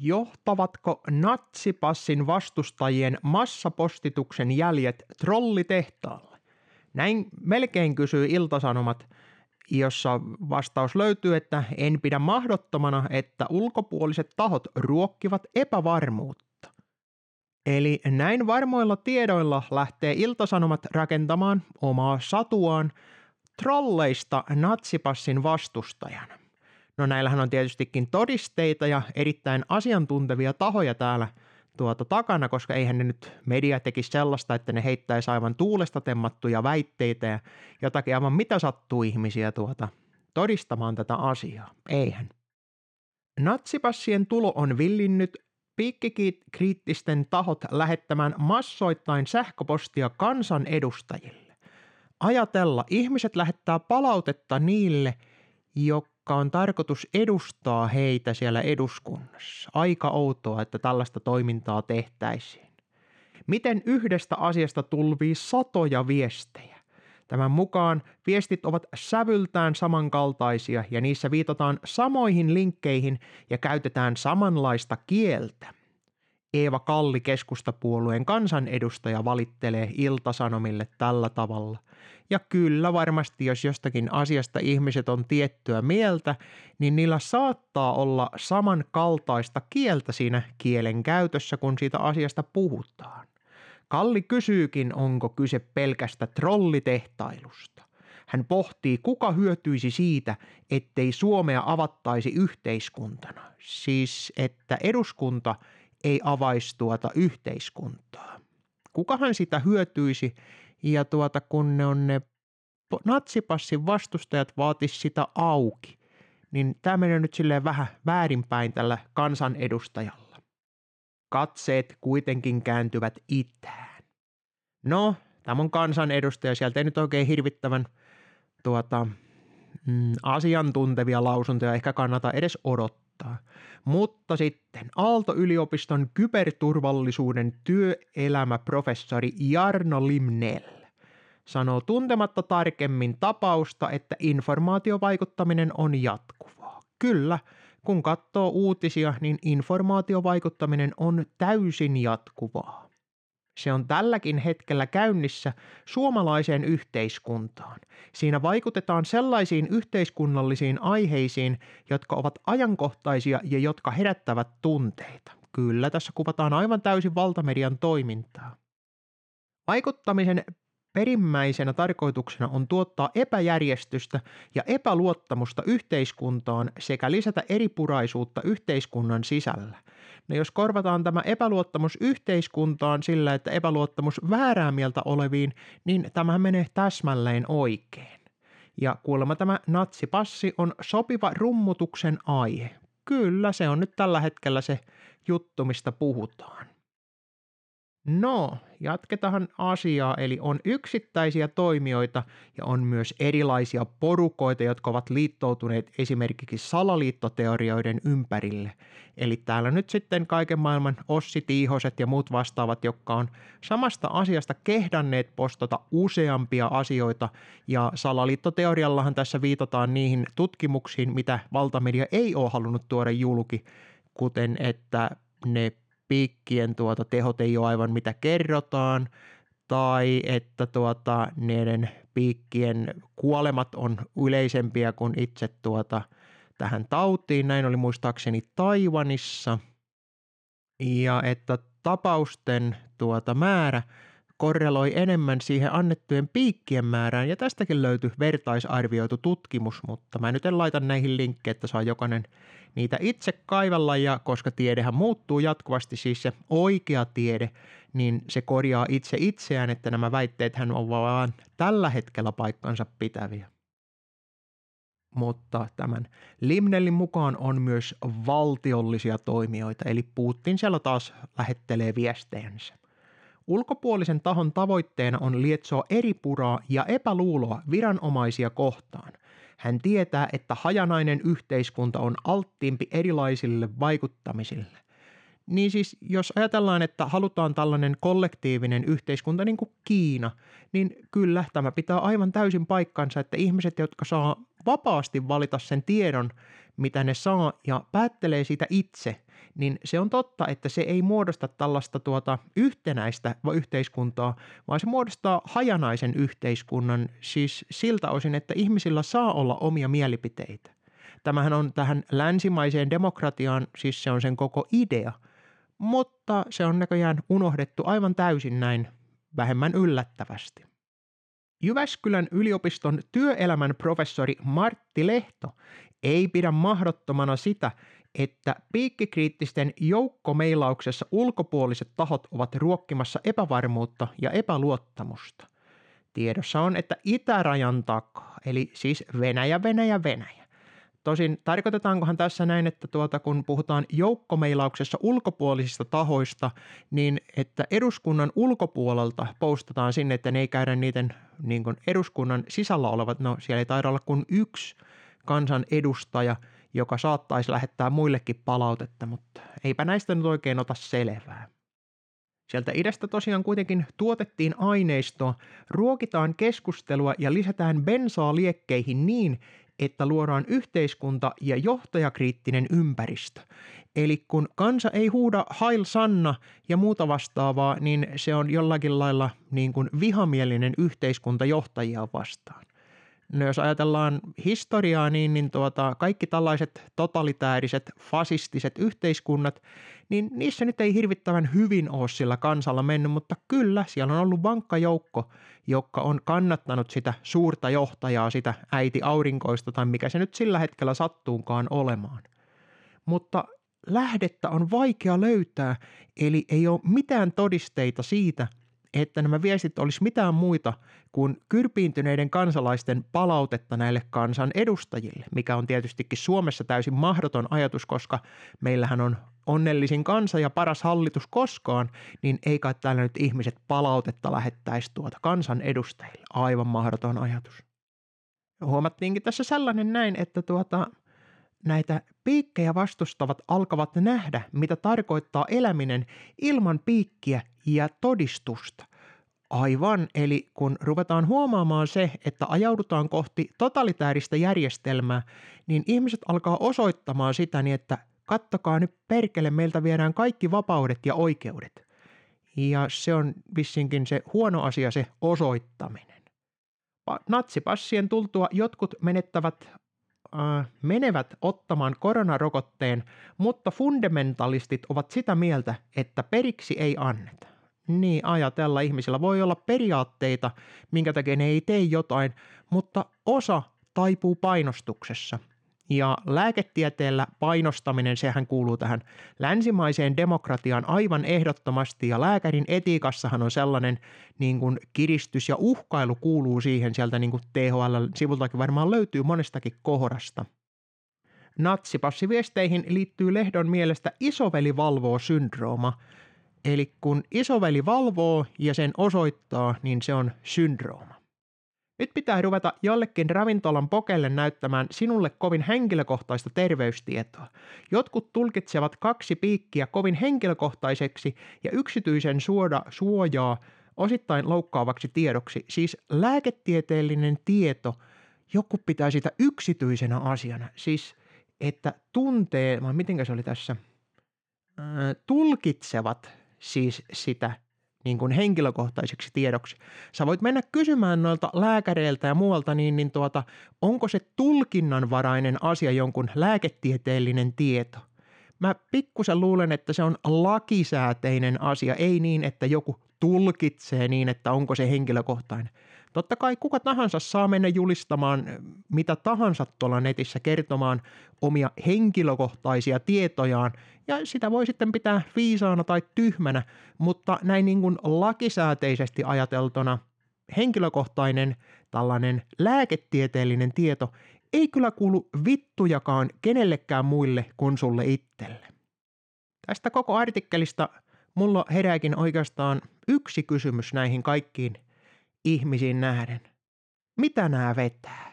Johtavatko natsipassin vastustajien massapostituksen jäljet trollitehtaalle? Näin melkein kysyy Iltasanomat, jossa vastaus löytyy, että en pidä mahdottomana, että ulkopuoliset tahot ruokkivat epävarmuutta. Eli näin varmoilla tiedoilla lähtee Iltasanomat rakentamaan omaa satuaan trolleista natsipassin vastustajana. No näillähän on tietystikin todisteita ja erittäin asiantuntevia tahoja täällä tuota takana, koska eihän ne nyt media tekisi sellaista, että ne heittäisi aivan tuulesta temmattuja väitteitä ja jotakin aivan mitä sattuu ihmisiä tuota todistamaan tätä asiaa. Eihän. Natsipassien tulo on villinnyt piikkikriittisten tahot lähettämään massoittain sähköpostia kansanedustajille. Ajatella, ihmiset lähettää palautetta niille, jo jotka on tarkoitus edustaa heitä siellä eduskunnassa. Aika outoa, että tällaista toimintaa tehtäisiin. Miten yhdestä asiasta tulvii satoja viestejä? Tämän mukaan viestit ovat sävyltään samankaltaisia ja niissä viitataan samoihin linkkeihin ja käytetään samanlaista kieltä. Eeva Kalli keskustapuolueen kansanedustaja valittelee iltasanomille tällä tavalla. Ja kyllä varmasti, jos jostakin asiasta ihmiset on tiettyä mieltä, niin niillä saattaa olla samankaltaista kieltä siinä kielen käytössä, kun siitä asiasta puhutaan. Kalli kysyykin, onko kyse pelkästä trollitehtailusta. Hän pohtii, kuka hyötyisi siitä, ettei Suomea avattaisi yhteiskuntana. Siis, että eduskunta – ei avaisi tuota yhteiskuntaa. Kukahan sitä hyötyisi ja tuota, kun ne on ne natsipassin vastustajat vaatis sitä auki, niin tämä menee nyt silleen vähän väärinpäin tällä kansanedustajalla. Katseet kuitenkin kääntyvät itään. No, tämä on kansanedustaja, sieltä ei nyt oikein hirvittävän tuota, mm, asiantuntevia lausuntoja ehkä kannata edes odottaa kohtaa. Mutta sitten Aalto-yliopiston kyberturvallisuuden työelämäprofessori Jarno Limnell sanoo tuntematta tarkemmin tapausta, että informaatiovaikuttaminen on jatkuvaa. Kyllä, kun katsoo uutisia, niin informaatiovaikuttaminen on täysin jatkuvaa. Se on tälläkin hetkellä käynnissä suomalaiseen yhteiskuntaan. Siinä vaikutetaan sellaisiin yhteiskunnallisiin aiheisiin, jotka ovat ajankohtaisia ja jotka herättävät tunteita. Kyllä, tässä kuvataan aivan täysin valtamedian toimintaa. Vaikuttamisen perimmäisenä tarkoituksena on tuottaa epäjärjestystä ja epäluottamusta yhteiskuntaan sekä lisätä eripuraisuutta yhteiskunnan sisällä. No jos korvataan tämä epäluottamus yhteiskuntaan sillä, että epäluottamus väärää mieltä oleviin, niin tämä menee täsmälleen oikein. Ja kuulemma tämä natsipassi on sopiva rummutuksen aihe. Kyllä, se on nyt tällä hetkellä se juttu, mistä puhutaan. No, jatketaan asiaa, eli on yksittäisiä toimijoita ja on myös erilaisia porukoita, jotka ovat liittoutuneet esimerkiksi salaliittoteorioiden ympärille. Eli täällä nyt sitten kaiken maailman Ossi Tiihoset ja muut vastaavat, jotka on samasta asiasta kehdanneet postata useampia asioita, ja salaliittoteoriallahan tässä viitataan niihin tutkimuksiin, mitä valtamedia ei ole halunnut tuoda julki, kuten että ne piikkien tuota, tehot ei ole aivan mitä kerrotaan, tai että tuota, niiden piikkien kuolemat on yleisempiä kuin itse tuota, tähän tautiin. Näin oli muistaakseni Taiwanissa. Ja että tapausten tuota määrä korreloi enemmän siihen annettujen piikkien määrään, ja tästäkin löytyi vertaisarvioitu tutkimus, mutta mä nyt en laita näihin linkkejä, että saa jokainen niitä itse kaivalla, ja koska tiedehän muuttuu jatkuvasti, siis se oikea tiede, niin se korjaa itse itseään, että nämä väitteet hän on vaan tällä hetkellä paikkansa pitäviä. Mutta tämän Limnellin mukaan on myös valtiollisia toimijoita, eli Putin siellä taas lähettelee viestejänsä. Ulkopuolisen tahon tavoitteena on lietsoa eripuraa ja epäluuloa viranomaisia kohtaan. Hän tietää, että hajanainen yhteiskunta on alttiimpi erilaisille vaikuttamisille. Niin siis jos ajatellaan, että halutaan tällainen kollektiivinen yhteiskunta niin kuin Kiina, niin kyllä tämä pitää aivan täysin paikkansa, että ihmiset, jotka saa vapaasti valita sen tiedon, mitä ne saa ja päättelee siitä itse, niin se on totta, että se ei muodosta tällaista tuota yhtenäistä yhteiskuntaa, vaan se muodostaa hajanaisen yhteiskunnan, siis siltä osin, että ihmisillä saa olla omia mielipiteitä. Tämähän on tähän länsimaiseen demokratiaan, siis se on sen koko idea, mutta se on näköjään unohdettu aivan täysin näin vähemmän yllättävästi. Jyväskylän yliopiston työelämän professori Martti Lehto ei pidä mahdottomana sitä, että piikkikriittisten joukkomeilauksessa ulkopuoliset tahot ovat ruokkimassa epävarmuutta ja epäluottamusta. Tiedossa on, että itärajan takaa, eli siis Venäjä, Venäjä, Venäjä. Tosin tarkoitetaankohan tässä näin, että tuota, kun puhutaan joukkomeilauksessa ulkopuolisista tahoista, niin että eduskunnan ulkopuolelta postataan sinne, että ne ei käydä niiden niin eduskunnan sisällä olevat, no siellä ei taida olla kuin yksi kansan edustaja – joka saattaisi lähettää muillekin palautetta, mutta eipä näistä nyt oikein ota selvää. Sieltä idästä tosiaan kuitenkin tuotettiin aineistoa, ruokitaan keskustelua ja lisätään bensaa liekkeihin niin, että luodaan yhteiskunta ja johtajakriittinen ympäristö. Eli kun kansa ei huuda Hail Sanna ja muuta vastaavaa, niin se on jollakin lailla niin kuin vihamielinen yhteiskunta johtajia vastaan. No jos ajatellaan historiaa, niin, niin tuota, kaikki tällaiset totalitääriset, fasistiset yhteiskunnat, niin niissä nyt ei hirvittävän hyvin ole sillä kansalla mennyt, mutta kyllä siellä on ollut vankka joukko, joka on kannattanut sitä suurta johtajaa, sitä äiti aurinkoista tai mikä se nyt sillä hetkellä sattuunkaan olemaan. Mutta lähdettä on vaikea löytää, eli ei ole mitään todisteita siitä – että nämä viestit olisi mitään muita kuin kyrpiintyneiden kansalaisten palautetta näille kansan edustajille, mikä on tietystikin Suomessa täysin mahdoton ajatus, koska meillähän on onnellisin kansa ja paras hallitus koskaan, niin ei kai täällä nyt ihmiset palautetta lähettäisi tuota kansan edustajille. Aivan mahdoton ajatus. Huomattiinkin tässä sellainen näin, että tuota, näitä piikkejä vastustavat alkavat nähdä, mitä tarkoittaa eläminen ilman piikkiä ja todistusta. Aivan, eli kun ruvetaan huomaamaan se, että ajaudutaan kohti totalitääristä järjestelmää, niin ihmiset alkaa osoittamaan sitä niin, että kattokaa nyt perkele, meiltä viedään kaikki vapaudet ja oikeudet. Ja se on vissinkin se huono asia, se osoittaminen. Natsipassien tultua jotkut menettävät äh, menevät ottamaan koronarokotteen, mutta fundamentalistit ovat sitä mieltä, että periksi ei anneta. Niin ajatella ihmisillä voi olla periaatteita, minkä takia ne ei tee jotain, mutta osa taipuu painostuksessa – ja lääketieteellä painostaminen, sehän kuuluu tähän länsimaiseen demokratiaan aivan ehdottomasti ja lääkärin etiikassahan on sellainen niin kuin kiristys ja uhkailu kuuluu siihen sieltä niin kuin THL-sivultakin varmaan löytyy monestakin kohdasta. Natsipassiviesteihin liittyy Lehdon mielestä isoveli valvoo syndrooma, eli kun isoveli valvoo ja sen osoittaa, niin se on syndrooma. Nyt pitää ruveta jollekin ravintolan pokelle näyttämään sinulle kovin henkilökohtaista terveystietoa. Jotkut tulkitsevat kaksi piikkiä kovin henkilökohtaiseksi ja yksityisen suoda, suojaa osittain loukkaavaksi tiedoksi. Siis lääketieteellinen tieto, joku pitää sitä yksityisenä asiana. Siis että tuntee, vai miten se oli tässä, tulkitsevat siis sitä niin kuin henkilökohtaiseksi tiedoksi. Sä voit mennä kysymään noilta lääkäreiltä ja muualta, niin, niin tuota, onko se tulkinnanvarainen asia jonkun lääketieteellinen tieto. Mä pikkusen luulen, että se on lakisääteinen asia, ei niin, että joku tulkitsee niin, että onko se henkilökohtainen. Totta kai kuka tahansa saa mennä julistamaan mitä tahansa tuolla netissä kertomaan omia henkilökohtaisia tietojaan ja sitä voi sitten pitää viisaana tai tyhmänä, mutta näin niin kuin lakisääteisesti ajateltuna henkilökohtainen tällainen lääketieteellinen tieto ei kyllä kuulu vittujakaan kenellekään muille kuin sulle itselle. Tästä koko artikkelista mulla herääkin oikeastaan yksi kysymys näihin kaikkiin ihmisiin nähden. Mitä nämä vetää?